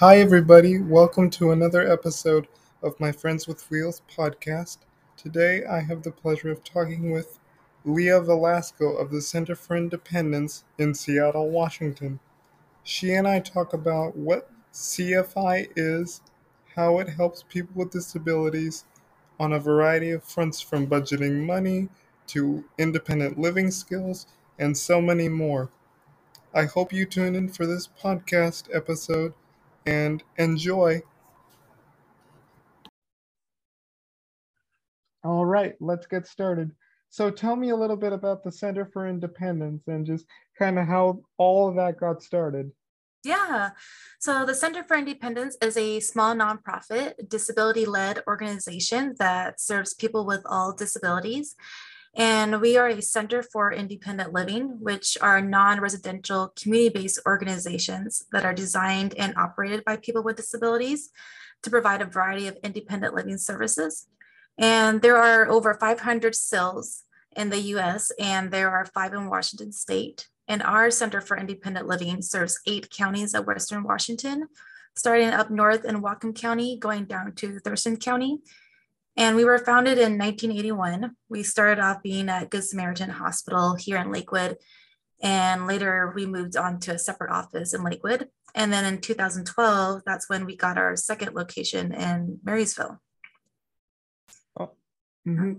Hi, everybody. Welcome to another episode of my Friends with Wheels podcast. Today, I have the pleasure of talking with Leah Velasco of the Center for Independence in Seattle, Washington. She and I talk about what CFI is, how it helps people with disabilities on a variety of fronts from budgeting money to independent living skills and so many more. I hope you tune in for this podcast episode and enjoy. All right, let's get started. So tell me a little bit about the Center for Independence and just kind of how all of that got started. Yeah. So the Center for Independence is a small nonprofit, disability led organization that serves people with all disabilities. And we are a Center for Independent Living, which are non residential community based organizations that are designed and operated by people with disabilities to provide a variety of independent living services. And there are over 500 CILs in the US, and there are five in Washington state. And our Center for Independent Living serves eight counties of Western Washington, starting up north in Whatcom County, going down to Thurston County. And we were founded in 1981. We started off being at Good Samaritan Hospital here in Lakewood. And later we moved on to a separate office in Lakewood. And then in 2012, that's when we got our second location in Marysville. Oh. Mm-hmm.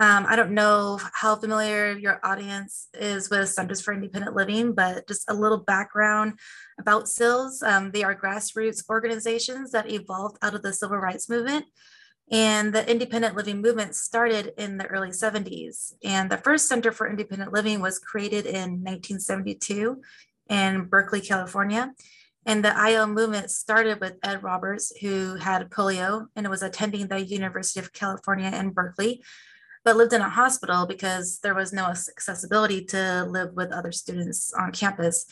Um, I don't know how familiar your audience is with Centers for Independent Living, but just a little background about CILs. Um, they are grassroots organizations that evolved out of the civil rights movement. And the independent living movement started in the early 70s. And the first Center for Independent Living was created in 1972 in Berkeley, California. And the IL movement started with Ed Roberts, who had polio and was attending the University of California in Berkeley but lived in a hospital because there was no accessibility to live with other students on campus.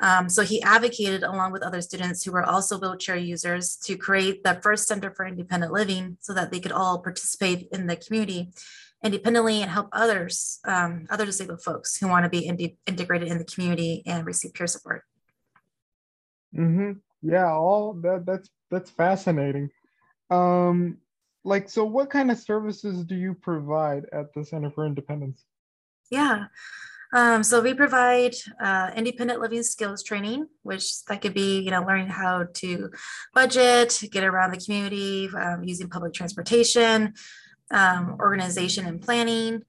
Um, so he advocated along with other students who were also wheelchair users to create the first Center for Independent Living so that they could all participate in the community independently and help others, um, other disabled folks who want to be in integrated in the community and receive peer support. Mm-hmm. Yeah, all that that's that's fascinating. Um, like so what kind of services do you provide at the center for independence yeah um, so we provide uh, independent living skills training which that could be you know learning how to budget get around the community um, using public transportation um, organization and planning.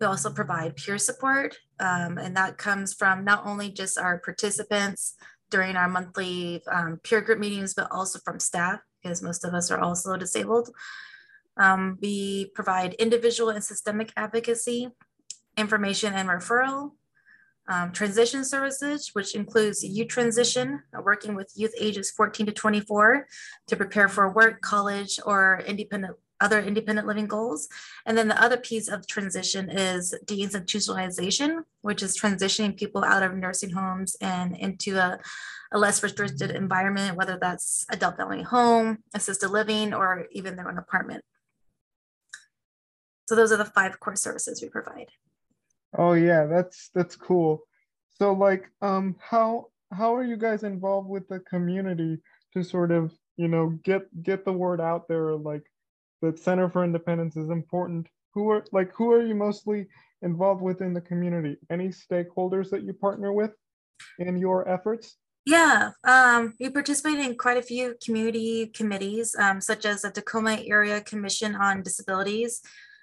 We also provide peer support um, and that comes from not only just our participants during our monthly um, peer group meetings but also from staff because most of us are also disabled. Um, we provide individual and systemic advocacy, information and referral, um, transition services, which includes youth transition, uh, working with youth ages 14 to 24 to prepare for work, college, or independent other independent living goals. And then the other piece of transition is deinstitutionalization, which is transitioning people out of nursing homes and into a, a less restricted environment, whether that's adult family home, assisted living, or even their own apartment. So those are the five core services we provide. Oh yeah, that's that's cool. So like um how how are you guys involved with the community to sort of, you know, get get the word out there like that Center for Independence is important? Who are like who are you mostly involved with in the community? Any stakeholders that you partner with in your efforts? Yeah, um, we participate in quite a few community committees, um, such as the Tacoma Area Commission on Disabilities,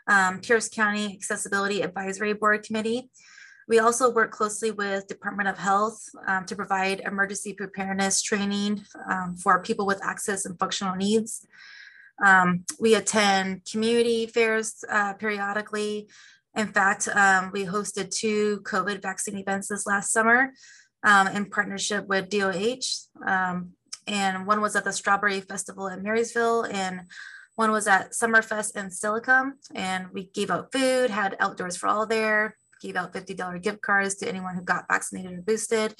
um, Pierce County Accessibility Advisory Board Committee. We also work closely with Department of Health um, to provide emergency preparedness training um, for people with access and functional needs. Um, we attend community fairs uh, periodically. In fact, um, we hosted two COVID vaccine events this last summer um, in partnership with DOH. and one was at the Strawberry Festival in Marysville and one was at Summerfest in Silicon, and we gave out food, had outdoors for all there, gave out $50 gift cards to anyone who got vaccinated or boosted.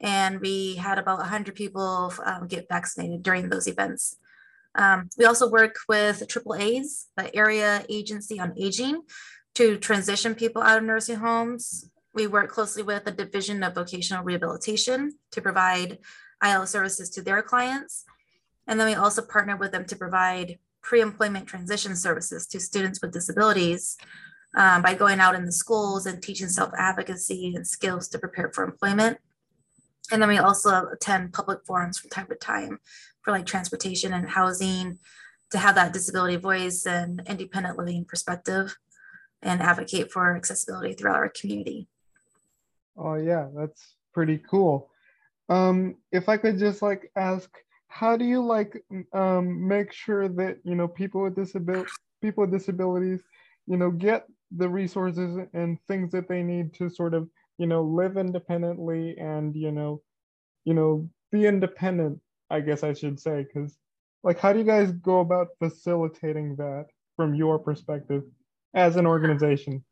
And we had about 100 people um, get vaccinated during those events. Um, we also work with AAA's, the Area Agency on Aging, to transition people out of nursing homes. We work closely with the Division of Vocational Rehabilitation to provide IL services to their clients. And then we also partner with them to provide pre employment transition services to students with disabilities um, by going out in the schools and teaching self advocacy and skills to prepare for employment. And then we also attend public forums from time to time for like transportation and housing to have that disability voice and independent living perspective and advocate for accessibility throughout our community. Oh yeah, that's pretty cool. Um, if I could just like ask, how do you like um, make sure that you know people with disability people with disabilities, you know, get the resources and things that they need to sort of you know live independently and you know, you know, be independent. I guess I should say because like how do you guys go about facilitating that from your perspective as an organization?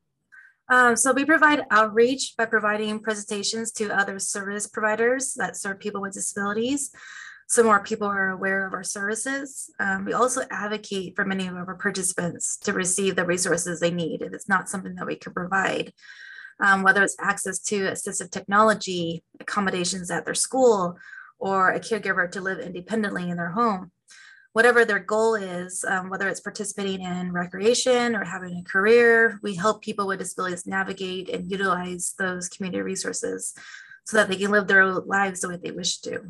Um, so we provide outreach by providing presentations to other service providers that serve people with disabilities. So more people are aware of our services. Um, we also advocate for many of our participants to receive the resources they need. If it's not something that we can provide, um, whether it's access to assistive technology, accommodations at their school, or a caregiver to live independently in their home whatever their goal is, um, whether it's participating in recreation or having a career, we help people with disabilities navigate and utilize those community resources so that they can live their lives the way they wish to.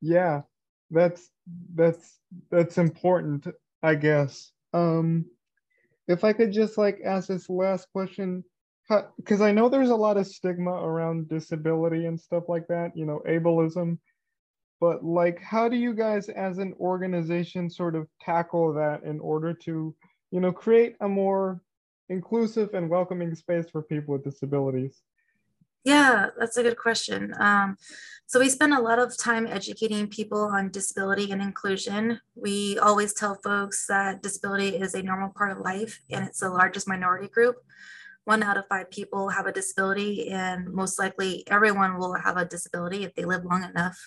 Yeah, that's that's that's important, I guess. Um, if I could just like ask this last question, because I know there's a lot of stigma around disability and stuff like that, you know, ableism but like how do you guys as an organization sort of tackle that in order to you know create a more inclusive and welcoming space for people with disabilities yeah that's a good question. Um, so we spend a lot of time educating people on disability and inclusion. We always tell folks that disability is a normal part of life and it's the largest minority group. One out of five people have a disability and most likely everyone will have a disability if they live long enough.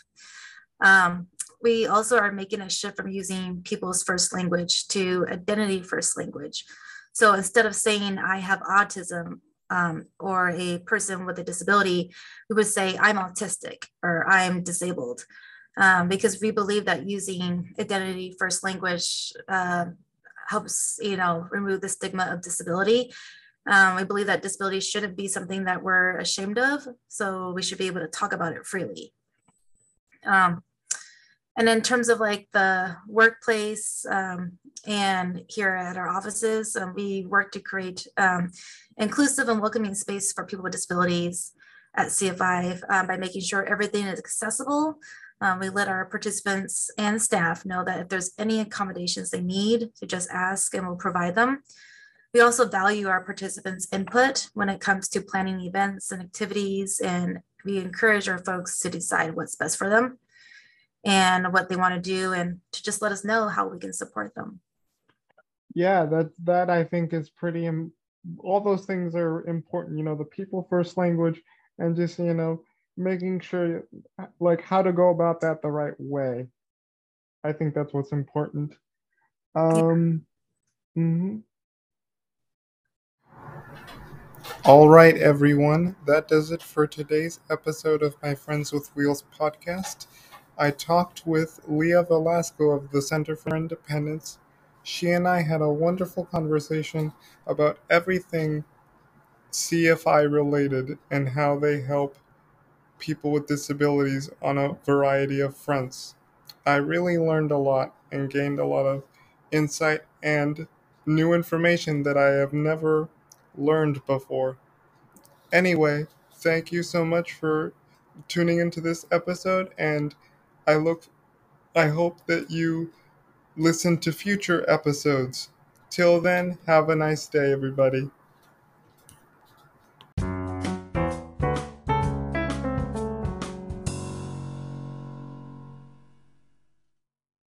Um, we also are making a shift from using people's first language to identity first language. So instead of saying I have autism um, or a person with a disability, we would say I'm autistic or I'm disabled. Um, because we believe that using identity first language uh, helps, you know, remove the stigma of disability. Um, we believe that disability shouldn't be something that we're ashamed of, so we should be able to talk about it freely. Um, and in terms of like the workplace um, and here at our offices, um, we work to create um, inclusive and welcoming space for people with disabilities at CFI um, by making sure everything is accessible. Um, we let our participants and staff know that if there's any accommodations they need to just ask and we'll provide them. We also value our participants' input when it comes to planning events and activities, and we encourage our folks to decide what's best for them and what they want to do and to just let us know how we can support them yeah that that i think is pretty all those things are important you know the people first language and just you know making sure like how to go about that the right way i think that's what's important um yeah. mm-hmm. All right, everyone. That does it for today's episode of my Friends with Wheels podcast. I talked with Leah Velasco of the Center for Independence. She and I had a wonderful conversation about everything CFI related and how they help people with disabilities on a variety of fronts. I really learned a lot and gained a lot of insight and new information that I have never learned before. Anyway, thank you so much for tuning into this episode and I look I hope that you listen to future episodes. Till then, have a nice day, everybody.